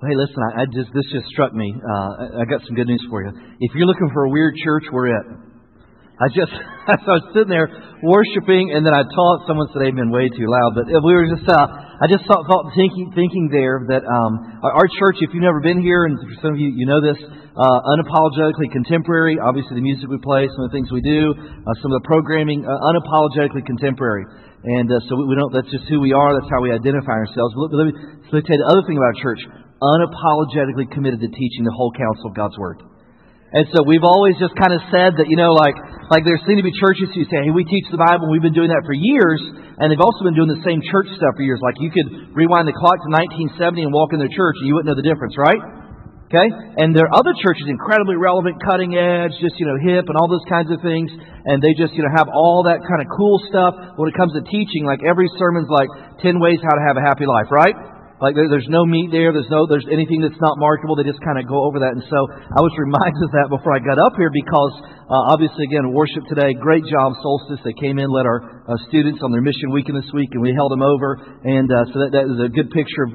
Hey, listen, I, I just this just struck me. Uh, I, I got some good news for you. If you're looking for a weird church, we're it. I just I was sitting there worshiping, and then I taught someone said "Amen" way too loud, but we were just. Uh, I just thought, thought thinking thinking there that um, our, our church, if you've never been here, and for some of you you know this, uh, unapologetically contemporary. Obviously, the music we play, some of the things we do, uh, some of the programming, uh, unapologetically contemporary. And uh, so we, don't. That's just who we are. That's how we identify ourselves. But let me, let me tell you the other thing about church unapologetically committed to teaching the whole counsel of God's Word. And so we've always just kind of said that, you know, like, like there seem to be churches who say, hey, we teach the Bible, we've been doing that for years, and they've also been doing the same church stuff for years. Like you could rewind the clock to 1970 and walk in their church and you wouldn't know the difference, right? Okay? And there are other churches, incredibly relevant, cutting edge, just, you know, hip and all those kinds of things. And they just, you know, have all that kind of cool stuff. When it comes to teaching, like every sermon's like 10 ways how to have a happy life, right? Like there's no meat there. There's no there's anything that's not marketable. They just kind of go over that. And so I was reminded of that before I got up here because uh, obviously again worship today. Great job, Solstice. They came in, led our uh, students on their mission weekend this week, and we held them over. And uh, so that, that is a good picture of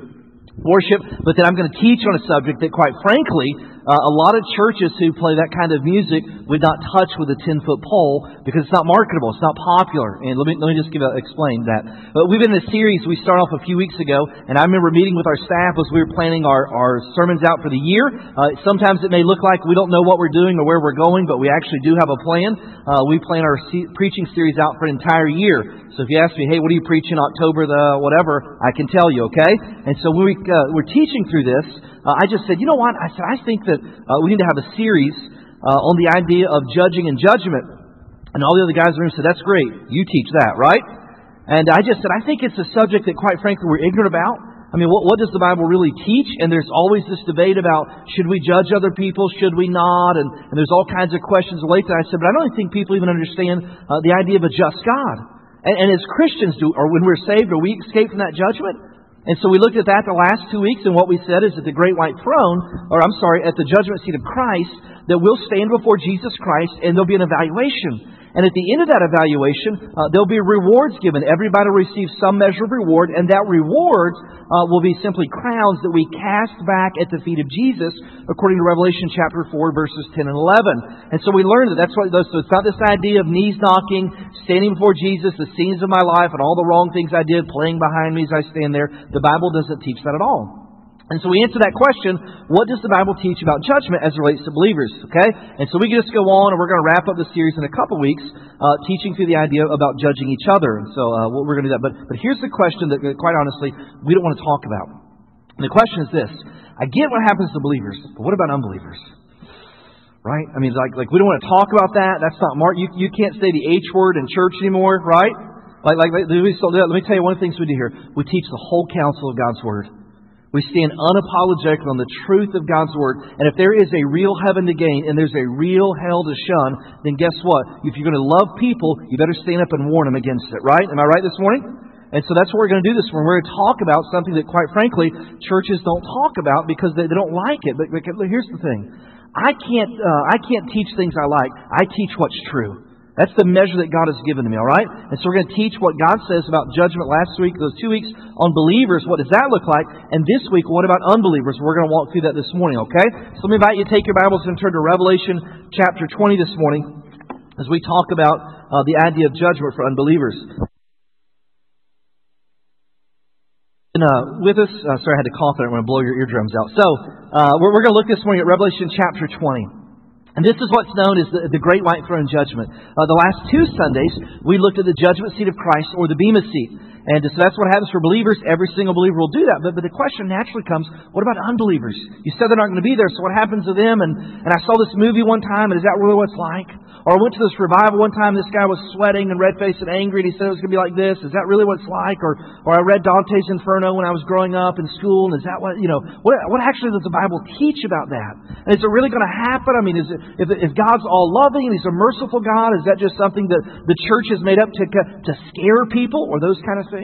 worship. But then I'm going to teach on a subject that, quite frankly, uh, a lot of churches who play that kind of music would not touch with a 10 foot pole because it's not marketable, it's not popular. And let me, let me just give a, explain that. But we've been in a series we started off a few weeks ago, and I remember meeting with our staff as we were planning our, our sermons out for the year. Uh, sometimes it may look like we don't know what we're doing or where we're going, but we actually do have a plan. Uh, we plan our se- preaching series out for an entire year. So if you ask me, hey, what are you preaching in October the whatever, I can tell you, okay? And so we, uh, we're teaching through this uh, I just said, you know what? I said, I think that uh, we need to have a series uh, on the idea of judging and judgment. And all the other guys in the room said, that's great. You teach that, right? And I just said, I think it's a subject that, quite frankly, we're ignorant about. I mean, what, what does the Bible really teach? And there's always this debate about should we judge other people, should we not? And, and there's all kinds of questions related to. I said, but I don't think people even understand uh, the idea of a just God. And, and as Christians do, or when we're saved, are we escape from that judgment? And so we looked at that the last two weeks, and what we said is that the great white throne, or I'm sorry, at the judgment seat of Christ, that we'll stand before Jesus Christ and there'll be an evaluation. And at the end of that evaluation, uh, there'll be rewards given. Everybody will receive some measure of reward, and that reward uh, will be simply crowns that we cast back at the feet of Jesus, according to Revelation chapter 4, verses 10 and 11. And so we learned that that's what, so it's not this idea of knees knocking, standing before Jesus, the scenes of my life, and all the wrong things I did playing behind me as I stand there. The Bible doesn't teach that at all. And so we answer that question, what does the Bible teach about judgment as it relates to believers? Okay? And so we can just go on, and we're going to wrap up the series in a couple weeks, uh, teaching through the idea about judging each other. And so uh, we're going to do that. But, but here's the question that, quite honestly, we don't want to talk about. And the question is this I get what happens to believers, but what about unbelievers? Right? I mean, like, like we don't want to talk about that. That's not Mark. You, you can't say the H word in church anymore, right? Like, like, let me, let me tell you one of the things we do here. We teach the whole counsel of God's Word. We stand unapologetic on the truth of God's Word. And if there is a real heaven to gain and there's a real hell to shun, then guess what? If you're going to love people, you better stand up and warn them against it, right? Am I right this morning? And so that's what we're going to do this morning. We're going to talk about something that, quite frankly, churches don't talk about because they, they don't like it. But, but here's the thing I can't, uh, I can't teach things I like, I teach what's true. That's the measure that God has given to me, all right? And so we're going to teach what God says about judgment last week, those two weeks on believers. What does that look like? And this week, what about unbelievers? We're going to walk through that this morning, okay? So let me invite you to take your Bibles and turn to Revelation chapter 20 this morning as we talk about uh, the idea of judgment for unbelievers. And, uh, with us, uh, sorry, I had to cough there. I'm going to blow your eardrums out. So, uh, we're, we're going to look this morning at Revelation chapter 20. And this is what's known as the, the Great White Throne Judgment. Uh, the last two Sundays, we looked at the judgment seat of Christ or the Bema seat. And so that's what happens for believers. Every single believer will do that. But, but the question naturally comes, what about unbelievers? You said they're not going to be there, so what happens to them? And, and I saw this movie one time, and is that really what it's like? Or I went to this revival one time, this guy was sweating and red faced and angry, and he said it was going to be like this. Is that really what it's like? Or, or I read Dante's Inferno when I was growing up in school, and is that what, you know, what, what actually does the Bible teach about that? And is it really going to happen? I mean, is it, if, if God's all loving and He's a merciful God, is that just something that the church has made up to, to scare people or those kind of things?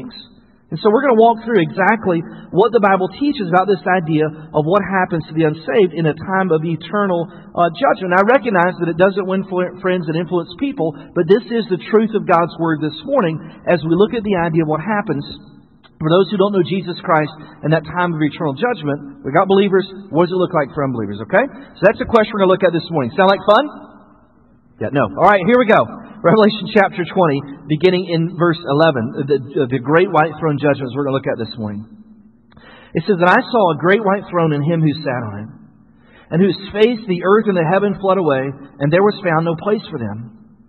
And so we're going to walk through exactly what the Bible teaches about this idea of what happens to the unsaved in a time of eternal uh, judgment. I recognize that it doesn't win friends and influence people, but this is the truth of God's Word this morning as we look at the idea of what happens For those who don't know Jesus Christ in that time of eternal judgment, we got believers. What does it look like for unbelievers? Okay? So that's the question we're going to look at this morning. Sound like fun? Yeah, no. All right, here we go. Revelation chapter 20, beginning in verse 11, uh, the, uh, the great white throne judgments we're going to look at this morning. It says, And I saw a great white throne and him who sat on it, and whose face the earth and the heaven fled away, and there was found no place for them.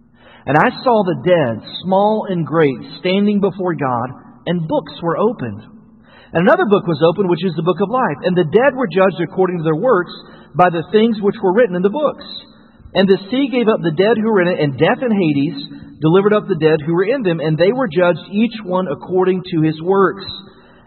And I saw the dead, small and great, standing before God and books were opened. And another book was opened, which is the book of life. And the dead were judged according to their works by the things which were written in the books. And the sea gave up the dead who were in it, and death and Hades delivered up the dead who were in them, and they were judged each one according to his works.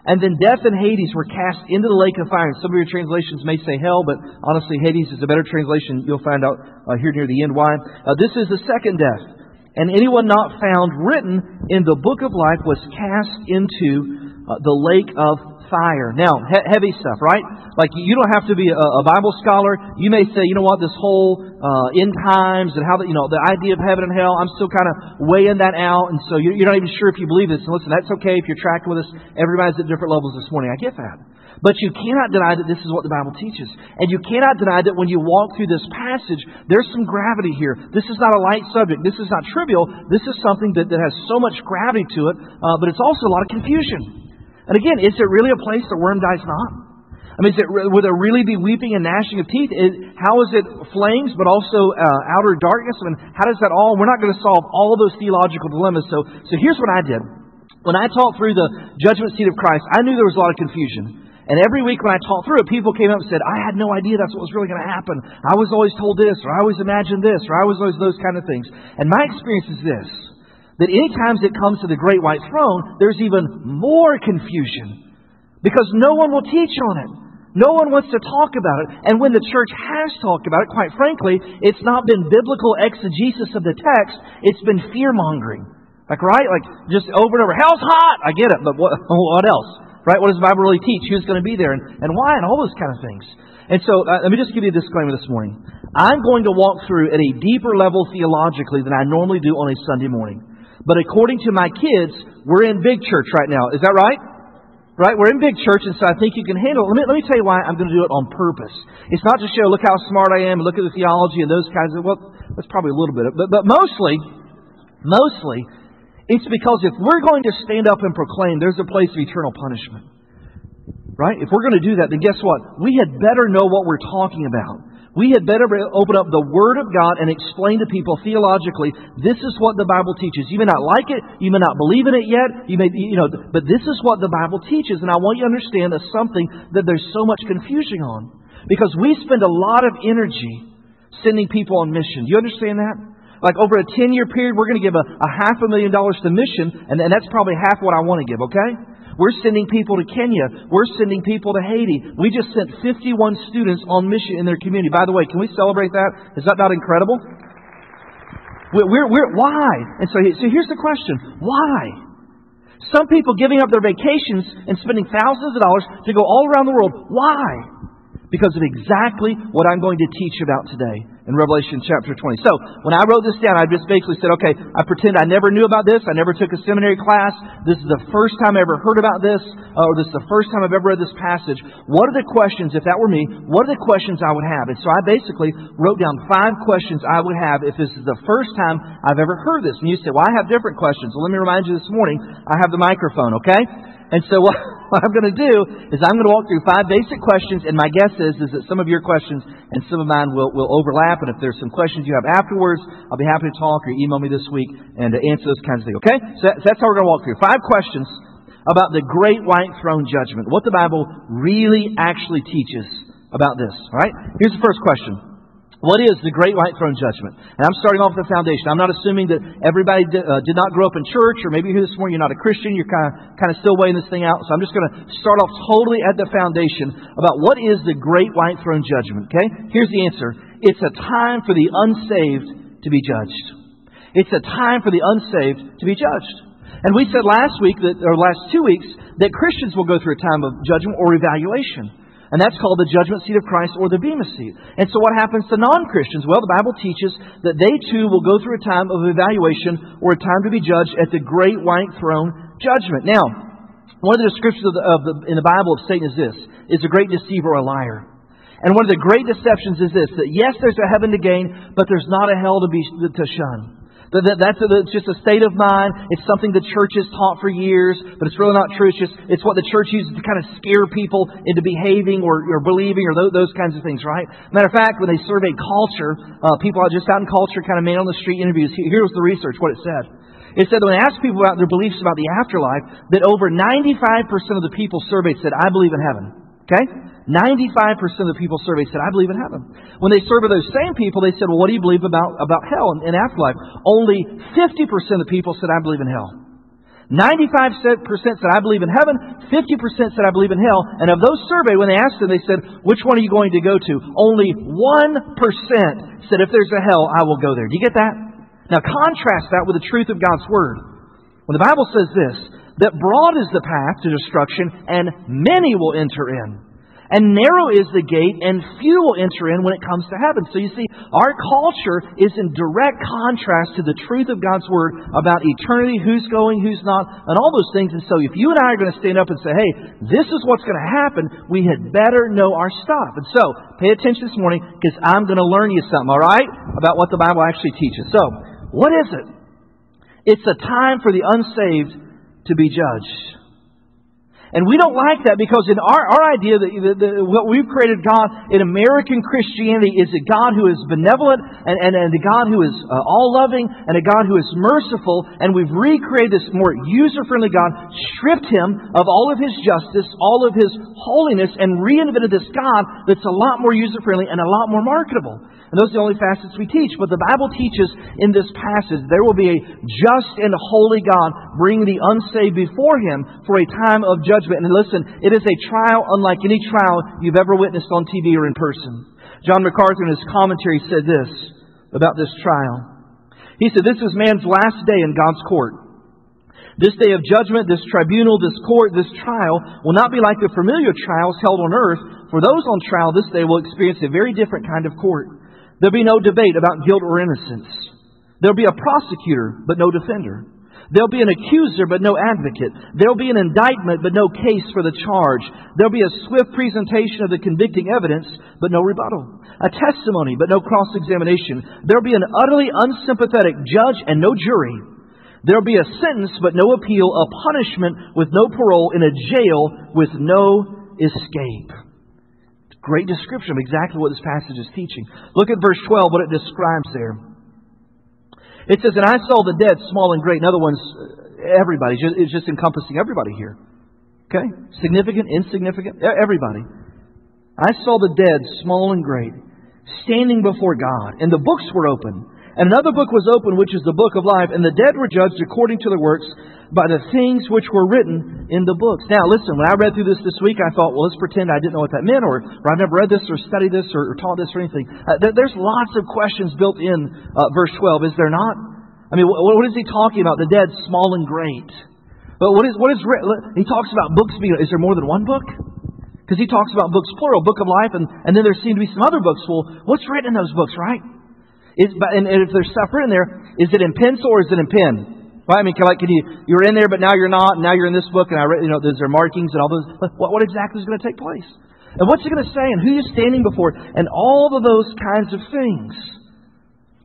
And then death and Hades were cast into the lake of fire. Some of your translations may say hell, but honestly, Hades is a better translation. You'll find out uh, here near the end why. Uh, this is the second death and anyone not found written in the book of life was cast into uh, the lake of fire. Now, he- heavy stuff, right? Like, you don't have to be a, a Bible scholar. You may say, you know what, this whole uh, end times and how, the, you know, the idea of heaven and hell, I'm still kind of weighing that out, and so you're, you're not even sure if you believe this. And listen, that's okay if you're tracking with us. Everybody's at different levels this morning. I get that. But you cannot deny that this is what the Bible teaches. And you cannot deny that when you walk through this passage, there's some gravity here. This is not a light subject. This is not trivial. This is something that, that has so much gravity to it, uh, but it's also a lot of confusion. And again, is it really a place the worm dies not? I mean, is it, will there really be weeping and gnashing of teeth? How is it flames, but also uh, outer darkness? I mean, how does that all? We're not going to solve all those theological dilemmas. So, so here's what I did. When I taught through the judgment seat of Christ, I knew there was a lot of confusion. And every week when I taught through it, people came up and said, I had no idea that's what was really going to happen. I was always told this, or I always imagined this, or I was always those kind of things. And my experience is this that any times it comes to the great white throne, there's even more confusion. Because no one will teach on it. No one wants to talk about it. And when the church has talked about it, quite frankly, it's not been biblical exegesis of the text, it's been fear mongering. Like, right? Like, just over and over. Hell's hot! I get it, but what, what else? Right? What does the Bible really teach? Who's going to be there and, and why and all those kind of things. And so, uh, let me just give you a disclaimer this morning. I'm going to walk through at a deeper level theologically than I normally do on a Sunday morning. But according to my kids, we're in big church right now. Is that right? Right? We're in big church, and so I think you can handle it. Let me, let me tell you why I'm going to do it on purpose. It's not to show, look how smart I am, look at the theology and those kinds of, well, that's probably a little bit, of but, but mostly, mostly, it's because if we're going to stand up and proclaim there's a place of eternal punishment, right? If we're going to do that, then guess what? We had better know what we're talking about. We had better open up the Word of God and explain to people theologically, this is what the Bible teaches. You may not like it, you may not believe in it yet, you may, you know, but this is what the Bible teaches. And I want you to understand that something that there's so much confusion on. Because we spend a lot of energy sending people on mission. Do you understand that? Like over a 10 year period, we're going to give a, a half a million dollars to mission, and, and that's probably half what I want to give, okay? We're sending people to Kenya. We're sending people to Haiti. We just sent 51 students on mission in their community. By the way, can we celebrate that? Is that not incredible? We're, we're, we're why? And so, so here's the question why? Some people giving up their vacations and spending thousands of dollars to go all around the world. Why? Because of exactly what I'm going to teach about today in Revelation chapter 20. So, when I wrote this down, I just basically said, okay, I pretend I never knew about this. I never took a seminary class. This is the first time I ever heard about this, or this is the first time I've ever read this passage. What are the questions, if that were me, what are the questions I would have? And so I basically wrote down five questions I would have if this is the first time I've ever heard this. And you say, well, I have different questions. Well, let me remind you this morning, I have the microphone, okay? And so what, what I'm going to do is I'm going to walk through five basic questions, and my guess is, is that some of your questions and some of mine will, will overlap. And if there's some questions you have afterwards, I'll be happy to talk or email me this week and to answer those kinds of things. Okay? So, so that's how we're going to walk through. Five questions about the great white throne judgment. What the Bible really actually teaches about this. All right? Here's the first question. What is the great white throne judgment? And I'm starting off with the foundation. I'm not assuming that everybody did, uh, did not grow up in church, or maybe you're here this morning, you're not a Christian, you're kind of, kind of still weighing this thing out. So I'm just going to start off totally at the foundation about what is the great white throne judgment, okay? Here's the answer. It's a time for the unsaved to be judged. It's a time for the unsaved to be judged. And we said last week, that, or last two weeks, that Christians will go through a time of judgment or evaluation. And that's called the judgment seat of Christ or the Bema seat. And so what happens to non-Christians? Well, the Bible teaches that they too will go through a time of evaluation or a time to be judged at the great white throne judgment. Now, one of the descriptions of the, of the, in the Bible of Satan is this is a great deceiver or a liar. And one of the great deceptions is this that yes, there's a heaven to gain, but there's not a hell to, be, to shun. That, that's it's just a state of mind. It's something the church has taught for years, but it's really not true. It's just it's what the church uses to kind of scare people into behaving or, or believing or those, those, kinds of things, right? Matter of fact, when they surveyed culture, uh, people just out in culture, kind of man on the street interviews, here was the research, what it said. It said that when they asked people about their beliefs about the afterlife, that over 95% of the people surveyed said, I believe in heaven. Okay? 95% of the people surveyed said, I believe in heaven. When they surveyed those same people, they said, Well, what do you believe about, about hell and, and afterlife? Only 50% of the people said, I believe in hell. 95% said, I believe in heaven. 50% said, I believe in hell. And of those surveyed, when they asked them, they said, Which one are you going to go to? Only 1% said, If there's a hell, I will go there. Do you get that? Now contrast that with the truth of God's Word. When the Bible says this, that broad is the path to destruction, and many will enter in. And narrow is the gate, and few will enter in when it comes to heaven. So you see, our culture is in direct contrast to the truth of God's Word about eternity, who's going, who's not, and all those things. And so if you and I are going to stand up and say, hey, this is what's going to happen, we had better know our stuff. And so, pay attention this morning, because I'm going to learn you something, all right, about what the Bible actually teaches. So, what is it? It's a time for the unsaved to be judged. And we don't like that because in our, our idea that, what we've created God in American Christianity is a God who is benevolent and, and, and a God who is uh, all loving and a God who is merciful. And we've recreated this more user friendly God, stripped him of all of his justice, all of his holiness, and reinvented this God that's a lot more user friendly and a lot more marketable. And those are the only facets we teach. But the Bible teaches in this passage there will be a just and holy God bringing the unsaved before him for a time of judgment. And listen, it is a trial unlike any trial you've ever witnessed on TV or in person. John MacArthur in his commentary said this about this trial. He said, This is man's last day in God's court. This day of judgment, this tribunal, this court, this trial will not be like the familiar trials held on earth. For those on trial this day will experience a very different kind of court. There'll be no debate about guilt or innocence. There'll be a prosecutor, but no defender. There'll be an accuser, but no advocate. There'll be an indictment, but no case for the charge. There'll be a swift presentation of the convicting evidence, but no rebuttal. A testimony, but no cross examination. There'll be an utterly unsympathetic judge and no jury. There'll be a sentence, but no appeal. A punishment with no parole in a jail with no escape. Great description of exactly what this passage is teaching. Look at verse 12, what it describes there. It says, And I saw the dead, small and great. In other words, uh, everybody. It's just encompassing everybody here. Okay? Significant, insignificant, everybody. I saw the dead, small and great, standing before God, and the books were open. And another book was opened, which is the book of life, and the dead were judged according to their works by the things which were written in the books. Now, listen, when I read through this this week, I thought, well, let's pretend I didn't know what that meant, or, or I've never read this, or studied this, or, or taught this, or anything. Uh, there's lots of questions built in uh, verse 12, is there not? I mean, what, what is he talking about? The dead, small and great. But what is, what is, he talks about books being, is there more than one book? Because he talks about books plural, book of life, and, and then there seem to be some other books. Well, what's written in those books, right? Is, and if there's stuff written there, is it in pencil or is it in pen? Right? I mean, can, like, can you, you're in there, but now you're not, and now you're in this book, and I read, you know, there's there markings and all those. What, what exactly is going to take place? And what's he going to say, and who you're standing before, and all of those kinds of things.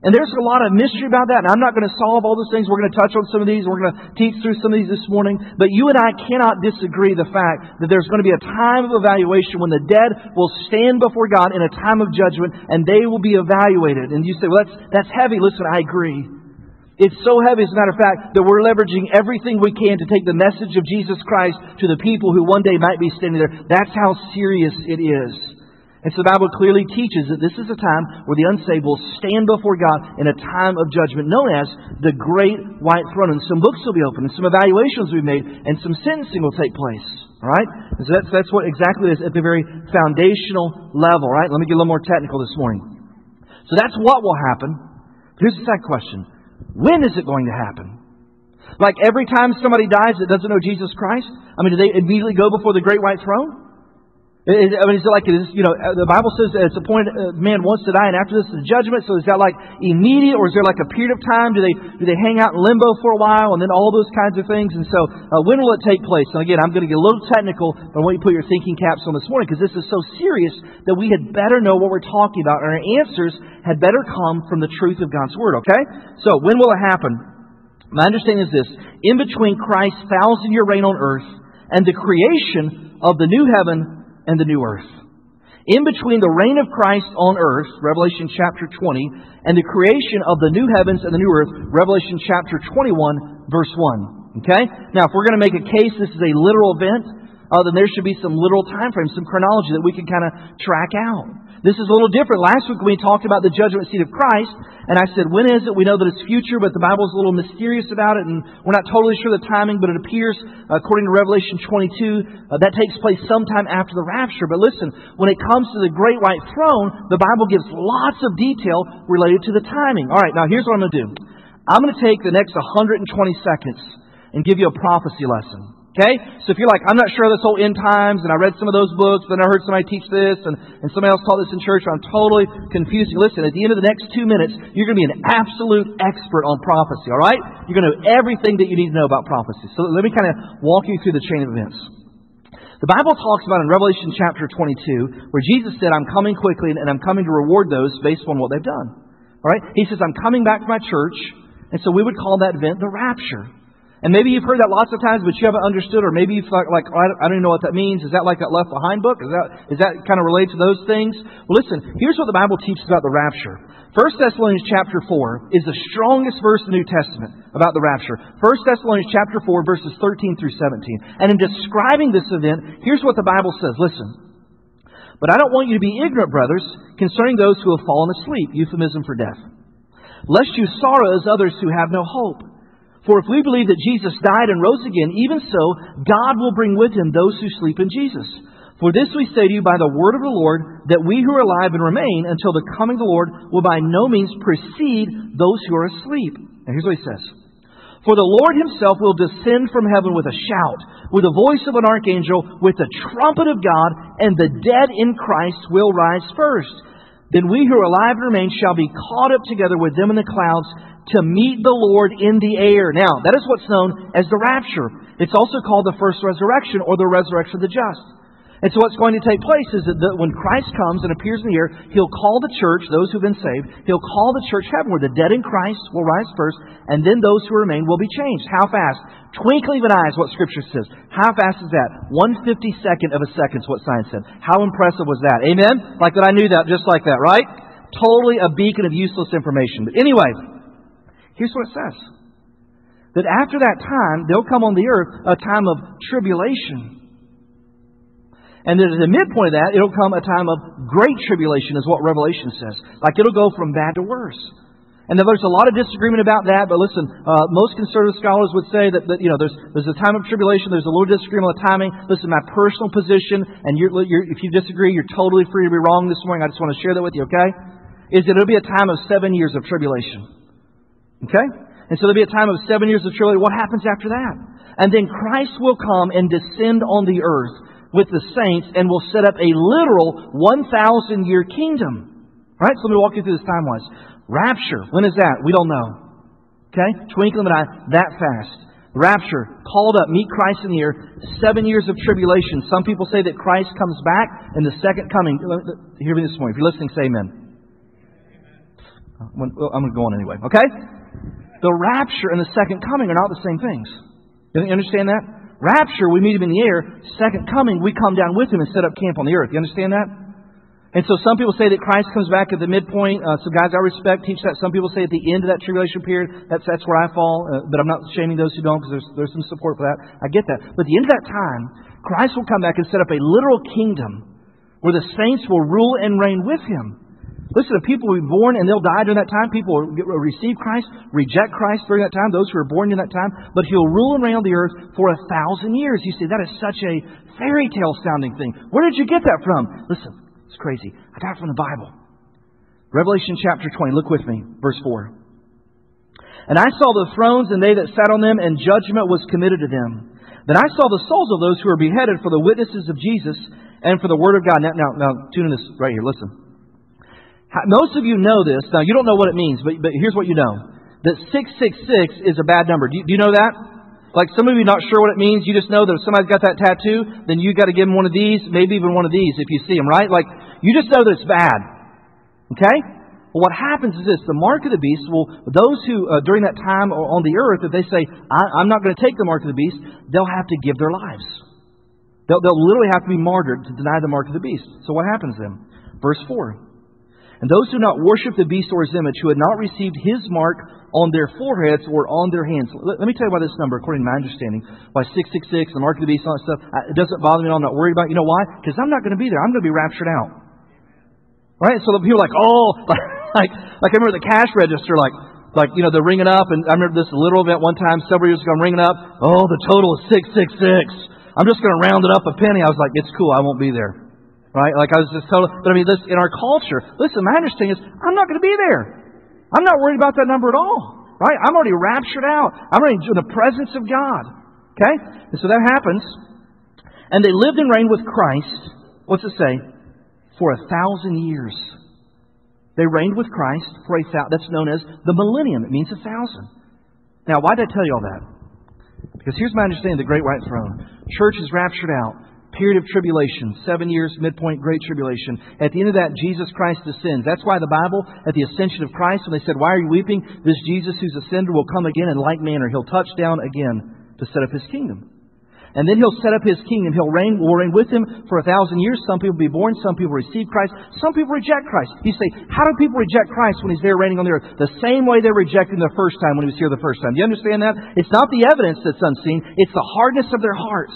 And there's a lot of mystery about that, and I'm not going to solve all those things. We're going to touch on some of these. We're going to teach through some of these this morning. But you and I cannot disagree the fact that there's going to be a time of evaluation when the dead will stand before God in a time of judgment, and they will be evaluated. And you say, well, that's, that's heavy. Listen, I agree. It's so heavy, as a matter of fact, that we're leveraging everything we can to take the message of Jesus Christ to the people who one day might be standing there. That's how serious it is. And so the Bible clearly teaches that this is a time where the unsaved will stand before God in a time of judgment known as the Great White Throne. And some books will be opened, and some evaluations will be made, and some sentencing will take place. All right? And so that's, that's what exactly is at the very foundational level. Right? Let me get a little more technical this morning. So that's what will happen. Here's the second question. When is it going to happen? Like every time somebody dies that doesn't know Jesus Christ? I mean, do they immediately go before the great white throne? I mean, is it like, is, you know, uh, the Bible says that it's appointed uh, man wants to die, and after this is judgment. So is that like immediate, or is there like a period of time? Do they do they hang out in limbo for a while, and then all those kinds of things? And so, uh, when will it take place? And again, I'm going to get a little technical, but I want you to put your thinking caps on this morning because this is so serious that we had better know what we're talking about, and our answers had better come from the truth of God's word. Okay? So, when will it happen? My understanding is this: in between Christ's thousand-year reign on earth and the creation of the new heaven and the new earth. In between the reign of Christ on earth, Revelation chapter 20, and the creation of the new heavens and the new earth, Revelation chapter 21, verse 1. Okay? Now, if we're going to make a case this is a literal event, uh, then there should be some literal time frame, some chronology that we can kind of track out. This is a little different. Last week we talked about the judgment seat of Christ, and I said, when is it? We know that it's future, but the Bible is a little mysterious about it, and we're not totally sure the timing, but it appears, according to Revelation 22, uh, that takes place sometime after the rapture. But listen, when it comes to the great white throne, the Bible gives lots of detail related to the timing. All right, now here's what I'm going to do. I'm going to take the next 120 seconds and give you a prophecy lesson. Okay? So if you're like, I'm not sure of this whole end times, and I read some of those books, then I heard somebody teach this, and, and somebody else taught this in church, I'm totally confused. Listen, at the end of the next two minutes, you're going to be an absolute expert on prophecy, alright? You're going to know everything that you need to know about prophecy. So let me kind of walk you through the chain of events. The Bible talks about in Revelation chapter 22, where Jesus said, I'm coming quickly, and I'm coming to reward those based on what they've done. Alright? He says, I'm coming back to my church, and so we would call that event the rapture. And maybe you've heard that lots of times, but you haven't understood, or maybe you thought, like, oh, I don't even know what that means. Is that like that Left Behind book? Is that, is that kind of related to those things? Well, listen, here's what the Bible teaches about the rapture. 1 Thessalonians chapter 4 is the strongest verse in the New Testament about the rapture. 1 Thessalonians chapter 4, verses 13 through 17. And in describing this event, here's what the Bible says. Listen. But I don't want you to be ignorant, brothers, concerning those who have fallen asleep, euphemism for death. Lest you sorrow as others who have no hope. For if we believe that Jesus died and rose again, even so, God will bring with him those who sleep in Jesus. For this we say to you by the word of the Lord, that we who are alive and remain until the coming of the Lord will by no means precede those who are asleep. And here's what he says. For the Lord himself will descend from heaven with a shout, with the voice of an archangel, with the trumpet of God, and the dead in Christ will rise first. Then we who are alive and remain shall be caught up together with them in the clouds to meet the Lord in the air. Now, that is what's known as the rapture. It's also called the first resurrection or the resurrection of the just. And so what's going to take place is that when Christ comes and appears in the air, He'll call the church, those who've been saved, He'll call the church heaven, where the dead in Christ will rise first, and then those who remain will be changed. How fast? Twinkling of an eye is what Scripture says. How fast is that? One fifty second of a second is what science said. How impressive was that? Amen? Like that I knew that just like that, right? Totally a beacon of useless information. But anyway, Here's what it says that after that time, there'll come on the earth a time of tribulation. And then at the midpoint of that, it'll come a time of great tribulation, is what Revelation says. Like it'll go from bad to worse. And there's a lot of disagreement about that, but listen, uh, most conservative scholars would say that, that, you know there's there's a time of tribulation, there's a little disagreement on the timing. Listen, my personal position, and you're, you're, if you disagree, you're totally free to be wrong this morning. I just want to share that with you, okay? Is that it'll be a time of seven years of tribulation. Okay? And so there'll be a time of seven years of tribulation. What happens after that? And then Christ will come and descend on the earth with the saints and will set up a literal 1,000 year kingdom. All right? So let me walk you through this time wise. Rapture. When is that? We don't know. Okay? Twinkling of an eye. That fast. Rapture. Called up. Meet Christ in the air. Seven years of tribulation. Some people say that Christ comes back in the second coming. Hear me this morning. If you're listening, say amen. Uh, I'm going to go on anyway. Okay? The rapture and the second coming are not the same things. You understand that? Rapture, we meet him in the air. Second coming, we come down with him and set up camp on the earth. You understand that? And so some people say that Christ comes back at the midpoint. Uh, some guys I respect teach that. Some people say at the end of that tribulation period. That's, that's where I fall. Uh, but I'm not shaming those who don't because there's, there's some support for that. I get that. But at the end of that time, Christ will come back and set up a literal kingdom where the saints will rule and reign with him. Listen, if people will be born and they'll die during that time, people will receive Christ, reject Christ during that time, those who are born during that time, but he'll rule and reign on the earth for a thousand years. You see, that is such a fairy tale sounding thing. Where did you get that from? Listen, it's crazy. I got it from the Bible. Revelation chapter 20, look with me, verse 4. And I saw the thrones and they that sat on them, and judgment was committed to them. Then I saw the souls of those who were beheaded for the witnesses of Jesus and for the Word of God. Now, now, now tune in this right here. Listen. Most of you know this. Now, you don't know what it means, but, but here's what you know. That 666 is a bad number. Do you, do you know that? Like some of you not sure what it means. You just know that if somebody's got that tattoo, then you got to give them one of these, maybe even one of these if you see them, right? Like you just know that it's bad. Okay? Well, what happens is this: the mark of the beast will those who uh, during that time on the earth, if they say, I, "I'm not going to take the mark of the beast," they'll have to give their lives. They'll, they'll literally have to be martyred to deny the mark of the beast. So what happens then? Verse four. And those who not worship the beast or his image, who had not received his mark on their foreheads or on their hands. Let, let me tell you why this number, according to my understanding, why 666, the mark of the beast, all that stuff, uh, it doesn't bother me at all. I'm not worried about it. You know why? Because I'm not going to be there. I'm going to be raptured out. Right? So the people are like, oh, like, like I remember the cash register, like, like, you know, they're ringing up, and I remember this little event one time several years ago, I'm ringing up, oh, the total is 666. I'm just going to round it up a penny. I was like, it's cool, I won't be there. Right? Like I was just told, but I mean, this, in our culture, listen, my understanding is, I'm not going to be there. I'm not worried about that number at all. Right? I'm already raptured out. I'm already in the presence of God. Okay? And so that happens. And they lived and reigned with Christ. What's it say? For a thousand years. They reigned with Christ for a thousand. That's known as the millennium. It means a thousand. Now, why did I tell you all that? Because here's my understanding of the great white throne. Church is raptured out period of tribulation, seven years, midpoint, great tribulation. At the end of that, Jesus Christ descends. That's why the Bible, at the ascension of Christ, when they said, Why are you weeping? This Jesus who's ascended will come again in like manner. He'll touch down again to set up his kingdom. And then he'll set up his kingdom. He'll reign, we'll reign with him for a thousand years. Some people will be born, some people receive Christ, some people reject Christ. You say, how do people reject Christ when he's there reigning on the earth? The same way they rejected him the first time when he was here the first time. Do you understand that? It's not the evidence that's unseen, it's the hardness of their hearts.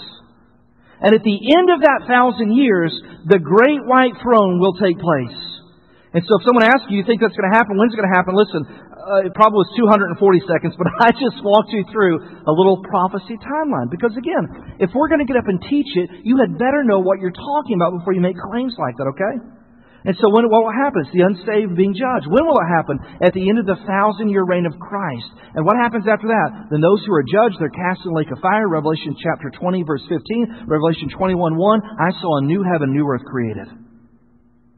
And at the end of that thousand years, the great white throne will take place. And so if someone asks you, you think that's going to happen? When's it going to happen? Listen, uh, it probably was 240 seconds, but I just walked you through a little prophecy timeline. Because again, if we're going to get up and teach it, you had better know what you're talking about before you make claims like that, okay? And so when, what will happen? It's the unsaved being judged. When will it happen? At the end of the thousand year reign of Christ. And what happens after that? Then those who are judged, they're cast in the lake of fire. Revelation chapter 20, verse 15. Revelation 21, 1. I saw a new heaven, new earth created.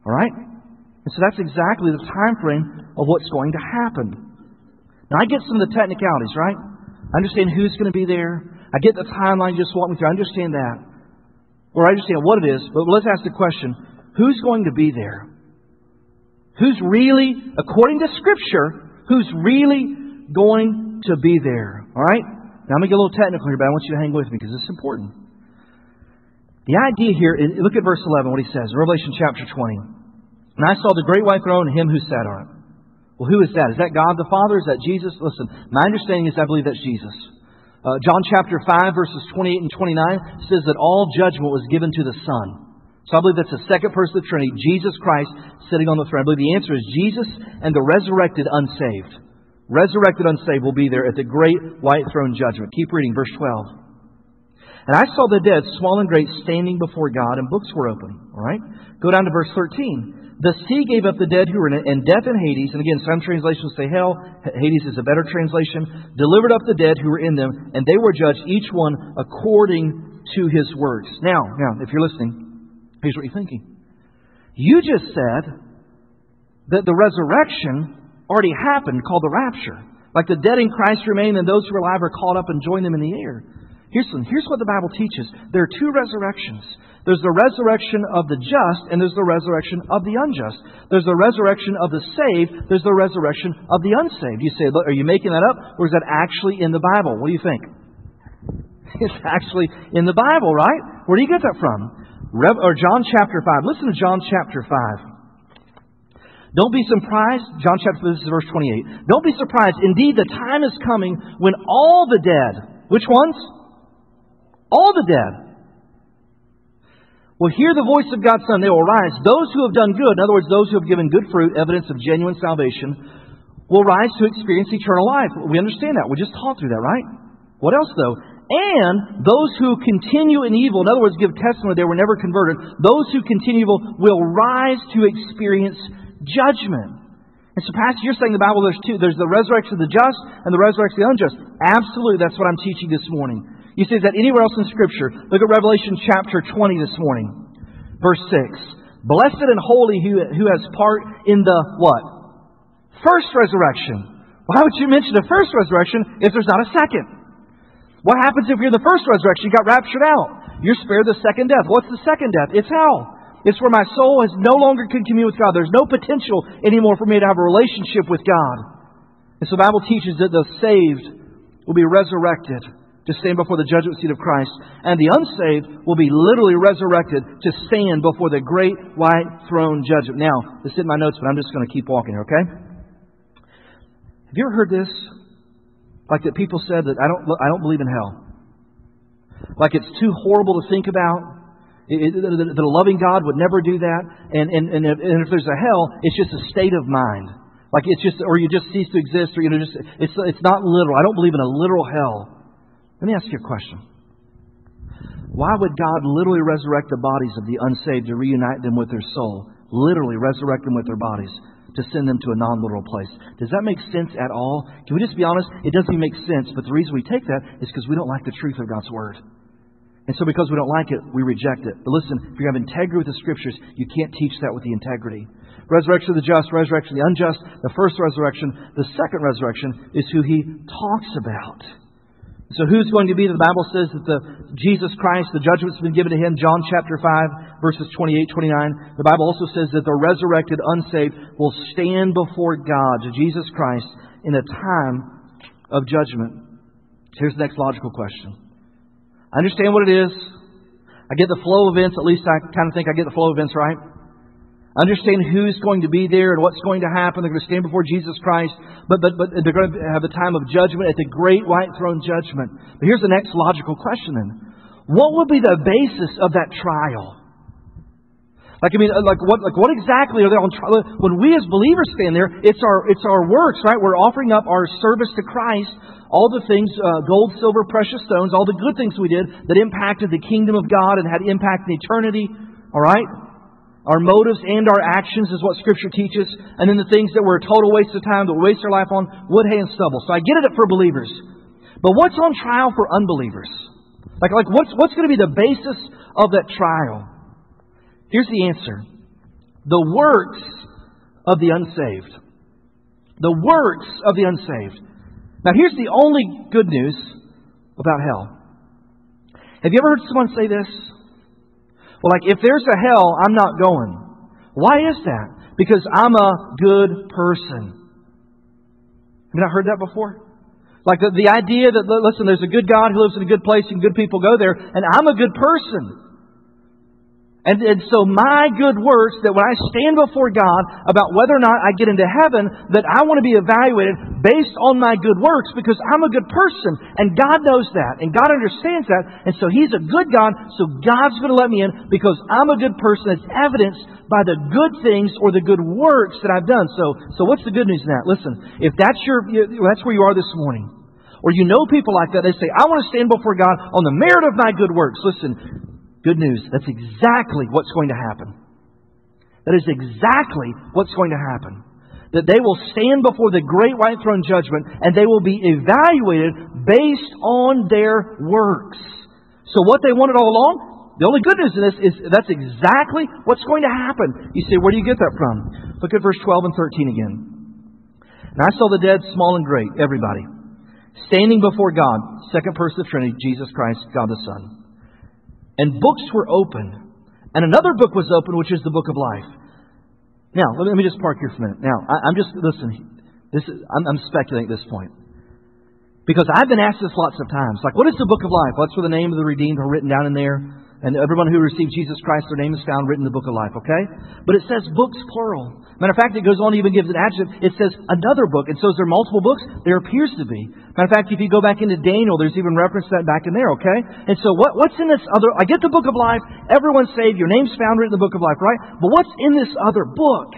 All right? And so that's exactly the time frame of what's going to happen. Now I get some of the technicalities, right? I understand who's going to be there. I get the timeline you just walked me through. I understand that. Or I understand what it is, but let's ask the question who's going to be there? Who's really, according to Scripture, who's really going to be there? All right? Now, I'm going to get a little technical here, but I want you to hang with me because is important. The idea here, is, look at verse 11, what he says, Revelation chapter 20. And I saw the great white throne and him who sat on it. Well, who is that? Is that God the Father? Is that Jesus? Listen, my understanding is I believe that's Jesus. Uh, John chapter 5, verses 28 and 29 says that all judgment was given to the Son. So I believe that's the second person of the Trinity, Jesus Christ sitting on the throne. I believe the answer is Jesus and the resurrected unsaved. Resurrected unsaved will be there at the great white throne judgment. Keep reading, verse 12. And I saw the dead, small and great, standing before God, and books were open. All right? Go down to verse 13. The sea gave up the dead who were in it, and death and Hades, and again, some translations say hell, Hades is a better translation, delivered up the dead who were in them, and they were judged, each one according to his works. Now, now, if you're listening, Here's what you're thinking. You just said that the resurrection already happened, called the rapture. Like the dead in Christ remain, and those who are alive are caught up and join them in the air. Here's, here's what the Bible teaches there are two resurrections. There's the resurrection of the just, and there's the resurrection of the unjust. There's the resurrection of the saved, there's the resurrection of the unsaved. You say, are you making that up, or is that actually in the Bible? What do you think? It's actually in the Bible, right? Where do you get that from? Rev, or John chapter 5. Listen to John chapter 5. Don't be surprised. John chapter 5, this is verse 28. Don't be surprised. Indeed, the time is coming when all the dead, which ones? All the dead, will hear the voice of God's Son. They will rise. Those who have done good, in other words, those who have given good fruit, evidence of genuine salvation, will rise to experience eternal life. We understand that. We just talked through that, right? What else, though? And those who continue in evil, in other words, give testimony they were never converted, those who continue evil will rise to experience judgment. And so, Pastor, you're saying the Bible there's two. There's the resurrection of the just and the resurrection of the unjust. Absolutely, that's what I'm teaching this morning. You see that anywhere else in Scripture? Look at Revelation chapter 20 this morning. Verse 6. Blessed and holy who, who has part in the what? First resurrection. Why would you mention the first resurrection if there's not a second? What happens if you're the first resurrection? You got raptured out. You're spared the second death. What's the second death? It's hell. It's where my soul has no longer can commune with God. There's no potential anymore for me to have a relationship with God. And so the Bible teaches that the saved will be resurrected to stand before the judgment seat of Christ, and the unsaved will be literally resurrected to stand before the great white throne judgment. Now, this is in my notes, but I'm just going to keep walking here, okay? Have you ever heard this? Like that people said that I don't, I don't believe in hell. Like it's too horrible to think about. It, it, that a loving God would never do that. And, and, and, if, and if there's a hell, it's just a state of mind. Like it's just, or you just cease to exist, or you know, just, it's, it's not literal. I don't believe in a literal hell. Let me ask you a question. Why would God literally resurrect the bodies of the unsaved to reunite them with their soul? Literally resurrect them with their bodies to send them to a non literal place. Does that make sense at all? Can we just be honest? It doesn't even make sense, but the reason we take that is because we don't like the truth of God's Word. And so, because we don't like it, we reject it. But listen, if you have integrity with the Scriptures, you can't teach that with the integrity. Resurrection of the just, resurrection of the unjust, the first resurrection, the second resurrection is who he talks about. So who's going to be? The Bible says that the Jesus Christ, the judgment's been given to him. John chapter 5, verses 28, 29. The Bible also says that the resurrected unsaved will stand before God, Jesus Christ, in a time of judgment. Here's the next logical question. I understand what it is. I get the flow of events. At least I kind of think I get the flow of events right. I Understand who's going to be there and what's going to happen. They're going to stand before Jesus Christ, but, but, but they're going to have a time of judgment at the great white throne judgment. But here's the next logical question then. What would be the basis of that trial? Like, I mean, like what, like what exactly are they on trial? When we as believers stand there, it's our, it's our works, right? We're offering up our service to Christ, all the things, uh, gold, silver, precious stones, all the good things we did that impacted the kingdom of God and had impact in eternity, all right? Our motives and our actions is what Scripture teaches. And then the things that were a total waste of time, that we waste our life on, wood, hay, and stubble. So I get it for believers. But what's on trial for unbelievers? Like, like what's, what's going to be the basis of that trial? Here's the answer. The works of the unsaved. The works of the unsaved. Now here's the only good news about hell. Have you ever heard someone say this? Well, like, if there's a hell, I'm not going. Why is that? Because I'm a good person. Have you not heard that before? Like the, the idea that, listen, there's a good God who lives in a good place and good people go there, and I'm a good person. And, and so my good works, that when I stand before God about whether or not I get into heaven, that I want to be evaluated based on my good works because I'm a good person. And God knows that. And God understands that. And so He's a good God. So God's going to let me in because I'm a good person. It's evidenced by the good things or the good works that I've done. So, so what's the good news in that? Listen, if that's your, that's where you are this morning. Or you know people like that, they say, I want to stand before God on the merit of my good works. Listen, Good news. That's exactly what's going to happen. That is exactly what's going to happen. That they will stand before the great white throne judgment and they will be evaluated based on their works. So what they wanted all along, the only good news in this is that's exactly what's going to happen. You say, where do you get that from? Look at verse 12 and 13 again. And I saw the dead, small and great, everybody, standing before God, second person of the Trinity, Jesus Christ, God the Son and books were open, And another book was open, which is the book of life. Now, let me, just park here for a minute. Now, I, am just, listen, this is, I'm, I'm speculating at this point. Because I've been asked this lots of times. Like, what is the book of life? What's where the name of the redeemed are written down in there. And everyone who received Jesus Christ, their name is found written in the book of life, okay? But it says books plural. Matter of fact, it goes on even gives an adjective. It says another book. And so is there multiple books? There appears to be. Matter of fact, if you go back into Daniel, there's even reference to that back in there, okay? And so what, what's in this other, I get the book of life, everyone's saved, your name's found written in the book of life, right? But what's in this other book?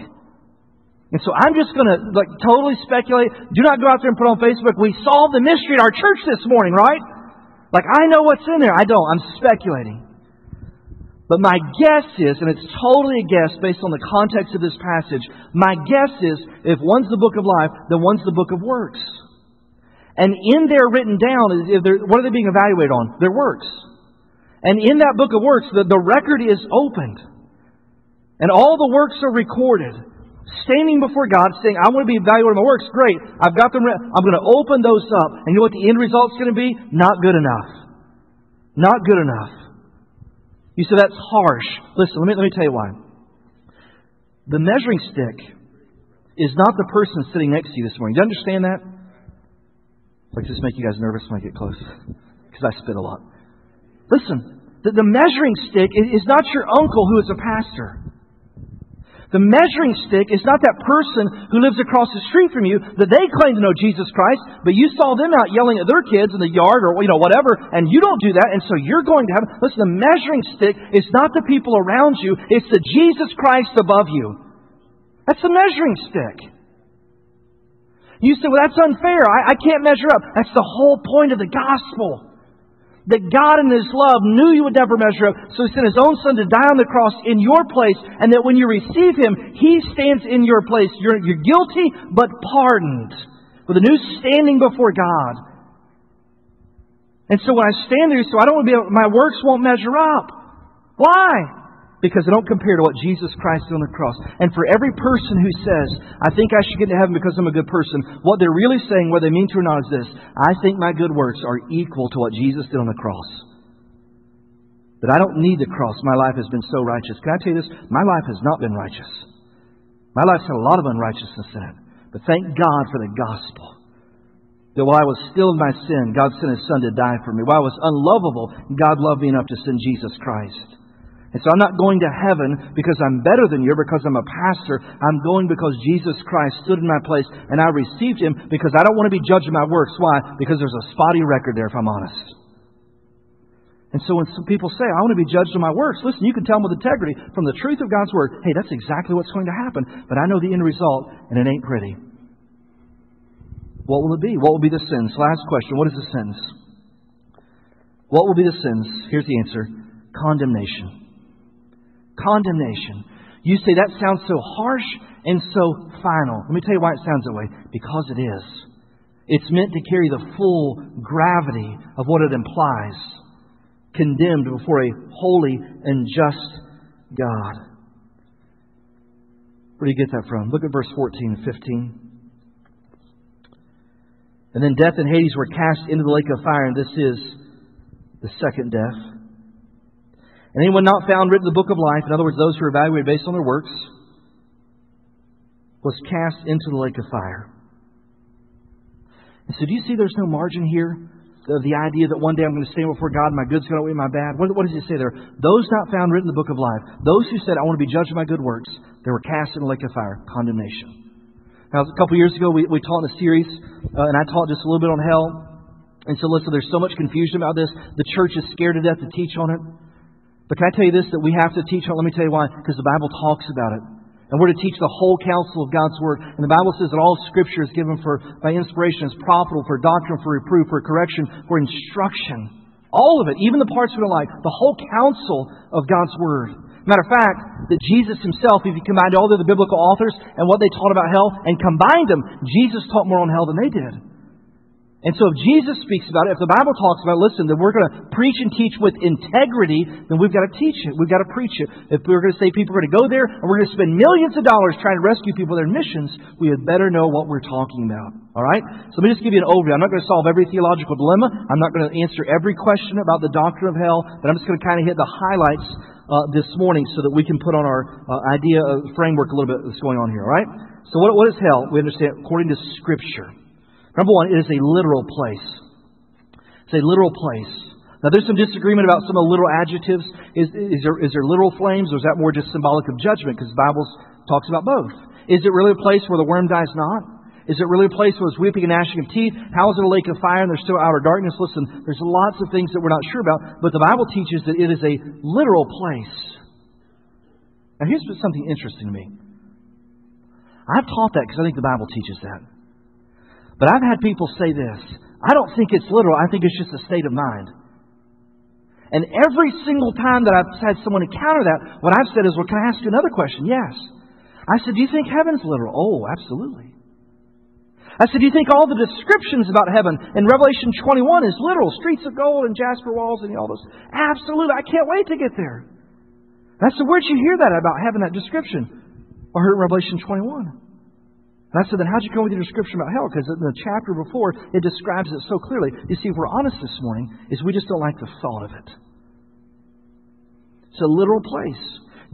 And so I'm just going to like totally speculate. Do not go out there and put on Facebook, we solved the mystery at our church this morning, right? Like I know what's in there. I don't. I'm speculating. But my guess is, and it's totally a guess based on the context of this passage, my guess is if one's the book of life, then one's the book of works. And in there written down, is what are they being evaluated on? Their works. And in that book of works, the, the record is opened. and all the works are recorded, standing before God, saying, I want to be evaluated on my works. Great. I've got them. Re- I'm going to open those up. And you know what the end result's going to be? Not good enough. Not good enough. You say that's harsh. Listen, let me, let me tell you why. The measuring stick is not the person sitting next to you this morning. Do you understand that? Like, this make you guys nervous when I get close? Because I spit a lot. Listen, the, the measuring stick is not your uncle who is a pastor. The measuring stick is not that person who lives across the street from you that they claim to know Jesus Christ, but you saw them out yelling at their kids in the yard or you know whatever, and you don't do that, and so you're going to heaven. Listen, the measuring stick is not the people around you, it's the Jesus Christ above you. That's the measuring stick. You say, well, that's unfair. I, I can't measure up. That's the whole point of the gospel that God in His love knew you would never measure up, so He sent His own Son to die on the cross in your place, and that when you receive Him, He stands in your place. You're, you're guilty, but pardoned, with a new standing before God. And so when I stand there, so I don't want to be, my works won't measure up. Why? Because they don't compare to what Jesus Christ did on the cross. And for every person who says, I think I should get to heaven because I'm a good person, what they're really saying, whether they mean to or not, is this I think my good works are equal to what Jesus did on the cross. That I don't need the cross. My life has been so righteous. Can I tell you this? My life has not been righteous. My life's had a lot of unrighteousness in it. But thank God for the gospel. That while I was still in my sin, God sent His Son to die for me. While I was unlovable, God loved me enough to send Jesus Christ. And so I'm not going to heaven because I'm better than you, because I'm a pastor. I'm going because Jesus Christ stood in my place and I received him because I don't want to be judged my works. Why? Because there's a spotty record there, if I'm honest. And so when some people say, I want to be judged on my works, listen, you can tell them with integrity from the truth of God's Word, hey, that's exactly what's going to happen. But I know the end result, and it ain't pretty. What will it be? What will be the sins? Last question What is the sins? What will be the sins? Here's the answer condemnation condemnation. You say that sounds so harsh and so final. Let me tell you why it sounds that way. Because it is. It's meant to carry the full gravity of what it implies. Condemned before a holy and just God. Where do you get that from? Look at verse 14 and 15. And then death and Hades were cast into the lake of fire, and this is the second death. And anyone not found written in the book of life, in other words, those who are evaluated based on their works, was cast into the lake of fire. And so, do you see there's no margin here? The, the idea that one day I'm going to stand before God, my good's going to outweigh my bad. What, what does he say there? Those not found written in the book of life, those who said, I want to be judged by my good works, they were cast in the lake of fire, condemnation. Now, a couple years ago, we, we taught in a series, uh, and I taught just a little bit on hell. And so, listen, there's so much confusion about this. The church is scared to death to teach on it. But can I tell you this that we have to teach? Let me tell you why. Because the Bible talks about it. And we're to teach the whole counsel of God's Word. And the Bible says that all Scripture is given for, by inspiration, is profitable for doctrine, for reproof, for correction, for instruction. All of it, even the parts we don't like, the whole counsel of God's Word. Matter of fact, that Jesus himself, if you combined all the other biblical authors and what they taught about hell and combined them, Jesus taught more on hell than they did. And so if Jesus speaks about it, if the Bible talks about it, listen, then we're going to preach and teach with integrity, then we've got to teach it. We've got to preach it. If we're going to say people are going to go there and we're going to spend millions of dollars trying to rescue people their missions, we had better know what we're talking about. All right? So let me just give you an overview. I'm not going to solve every theological dilemma. I'm not going to answer every question about the doctrine of hell, but I'm just going to kind of hit the highlights uh, this morning so that we can put on our uh, idea of framework a little bit that's going on here. All right? So what, what is hell? We understand according to Scripture. Number one, it is a literal place. It's a literal place. Now, there's some disagreement about some of the literal adjectives. Is, is, there, is there literal flames, or is that more just symbolic of judgment? Because the Bible talks about both. Is it really a place where the worm dies not? Is it really a place where it's weeping and gnashing of teeth? How is it a lake of fire and there's still outer darkness? Listen, there's lots of things that we're not sure about, but the Bible teaches that it is a literal place. Now, here's something interesting to me. I've taught that because I think the Bible teaches that. But I've had people say this I don't think it's literal, I think it's just a state of mind. And every single time that I've had someone encounter that, what I've said is, Well, can I ask you another question? Yes. I said, Do you think heaven's literal? Oh, absolutely. I said, Do you think all the descriptions about heaven in Revelation 21 is literal? Streets of gold and jasper walls and all those? Absolutely. I can't wait to get there. That's the word you hear that about having that description. I heard in Revelation 21. And I said, then how'd you come with your description about hell? Because in the chapter before, it describes it so clearly. You see, if we're honest this morning, is we just don't like the thought of it. It's a literal place.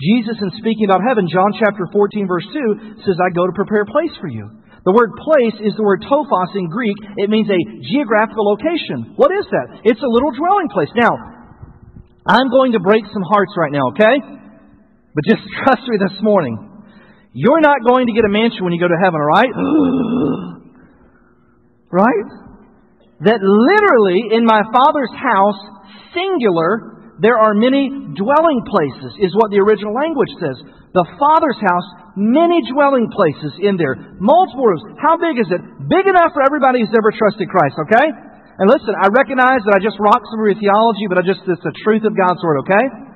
Jesus, in speaking about heaven, John chapter 14, verse 2, says, I go to prepare a place for you. The word place is the word topos in Greek. It means a geographical location. What is that? It's a little dwelling place. Now, I'm going to break some hearts right now, okay? But just trust me this morning. You're not going to get a mansion when you go to heaven, all right? right? That literally in my Father's house, singular, there are many dwelling places, is what the original language says. The Father's house, many dwelling places in there. Multiple rooms. How big is it? Big enough for everybody who's ever trusted Christ, okay? And listen, I recognize that I just rocked some of your theology, but I just, it's the truth of God's Word, okay?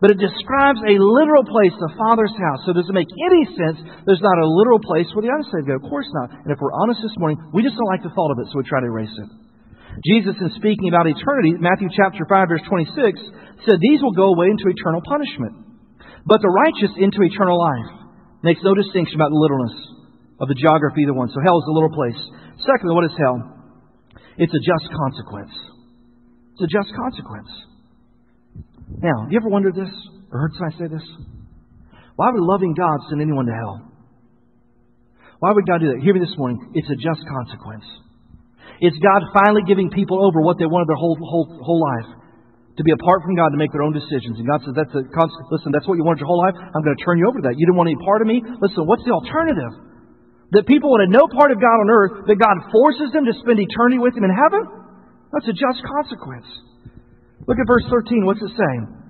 But it describes a literal place, the Father's house. So does it make any sense there's not a literal place where the unsaved go? Of course not. And if we're honest this morning, we just don't like the thought of it, so we try to erase it. Jesus, in speaking about eternity, Matthew chapter 5, verse 26, said, These will go away into eternal punishment, but the righteous into eternal life. Makes no distinction about the littleness of the geography of the one. So hell is a little place. Secondly, what is hell? It's a just consequence. It's a just consequence. Now, have you ever wondered this? Or heard somebody say this? Why would loving God send anyone to hell? Why would God do that? Hear me this morning. It's a just consequence. It's God finally giving people over what they wanted their whole, whole, whole life. To be apart from God to make their own decisions. And God says, that's a constant, listen, that's what you wanted your whole life. I'm going to turn you over to that. You didn't want any part of me. Listen, what's the alternative? That people wanted no part of God on earth, that God forces them to spend eternity with Him in heaven? That's a just consequence. Look at verse 13. What's it saying?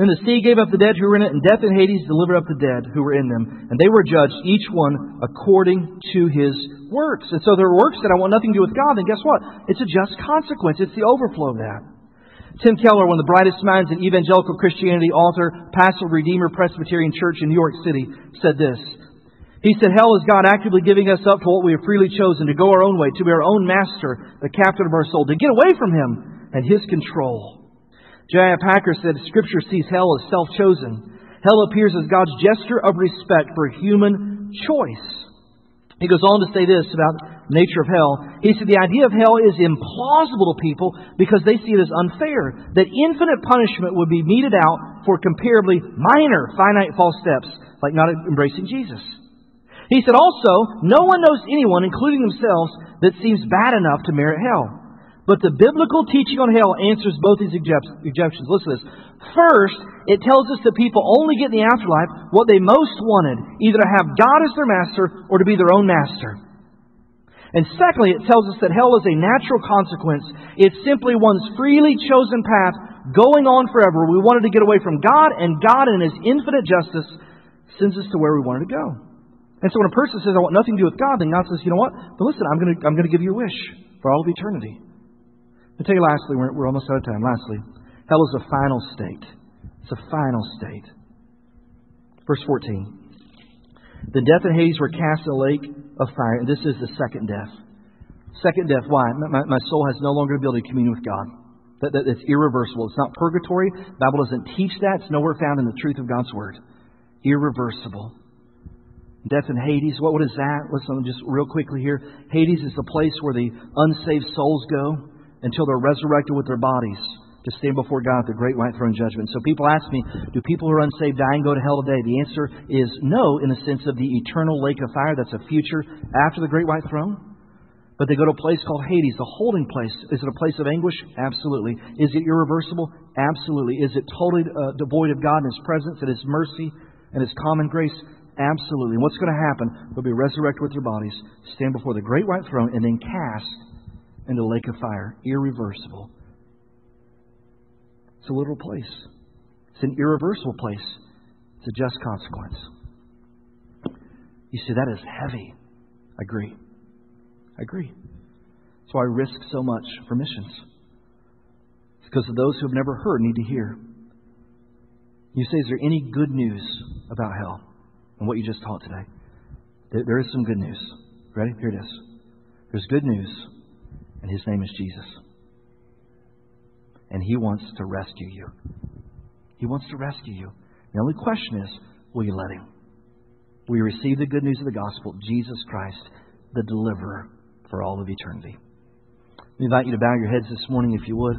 Then the sea gave up the dead who were in it, and death and Hades delivered up the dead who were in them. And they were judged, each one according to his works. And so their works that I want nothing to do with God, then guess what? It's a just consequence. It's the overflow of that. Tim Keller, one of the brightest minds in evangelical Christianity, author, pastor Redeemer Presbyterian Church in New York City, said this. He said, Hell is God actively giving us up to what we have freely chosen, to go our own way, to be our own master, the captain of our soul, to get away from Him and His control. J.I. Packer said Scripture sees hell as self chosen. Hell appears as God's gesture of respect for human choice. He goes on to say this about nature of hell. He said the idea of hell is implausible to people because they see it as unfair, that infinite punishment would be meted out for comparably minor, finite false steps, like not embracing Jesus. He said also, no one knows anyone, including themselves, that seems bad enough to merit hell. But the biblical teaching on hell answers both these objections. Listen to this. First, it tells us that people only get in the afterlife what they most wanted, either to have God as their master or to be their own master. And secondly, it tells us that hell is a natural consequence. It's simply one's freely chosen path going on forever. We wanted to get away from God, and God, in His infinite justice, sends us to where we wanted to go. And so when a person says, I want nothing to do with God, then God says, you know what? But listen, I'm going to, I'm going to give you a wish for all of eternity. I'll tell you lastly, we're, we're almost out of time. Lastly, hell is a final state. It's a final state. Verse 14. The death and Hades were cast in a lake of fire, and this is the second death. Second death, why? My, my soul has no longer the ability to commune with God. That, that, it's irreversible. It's not purgatory. The Bible doesn't teach that. It's nowhere found in the truth of God's Word. Irreversible. Death and Hades, what, what is that? Listen, just real quickly here. Hades is the place where the unsaved souls go until they're resurrected with their bodies to stand before God at the great white throne judgment. So people ask me, do people who are unsaved die and go to hell today? The answer is no, in the sense of the eternal lake of fire. That's a future after the great white throne. But they go to a place called Hades, the holding place. Is it a place of anguish? Absolutely. Is it irreversible? Absolutely. Is it totally uh, devoid of God and His presence and His mercy and His common grace? Absolutely. And what's going to happen? They'll be resurrected with their bodies, stand before the great white throne, and then cast into the lake of fire. Irreversible. It's a literal place. It's an irreversible place. It's a just consequence. You see, that is heavy. I agree. I agree. That's why I risk so much for missions. It's because those who have never heard need to hear. You say, is there any good news about hell and what you just taught today? There is some good news. Ready? Here it is. There's good news and his name is Jesus. And he wants to rescue you. He wants to rescue you. The only question is, will you let Him? You receive the good news of the gospel, Jesus Christ, the deliverer for all of eternity? We invite you to bow your heads this morning if you would.